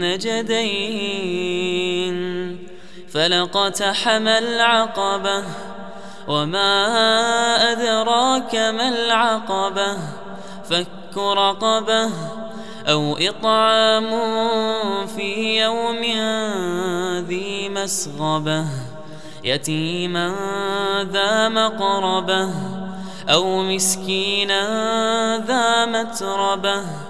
النجدين فلقتحم العقبة وما أدراك ما العقبة. فك رقبة أو إطعام في يوم ذي مسغبة. يتيما ذا مقربة أو مسكينا ذا متربة.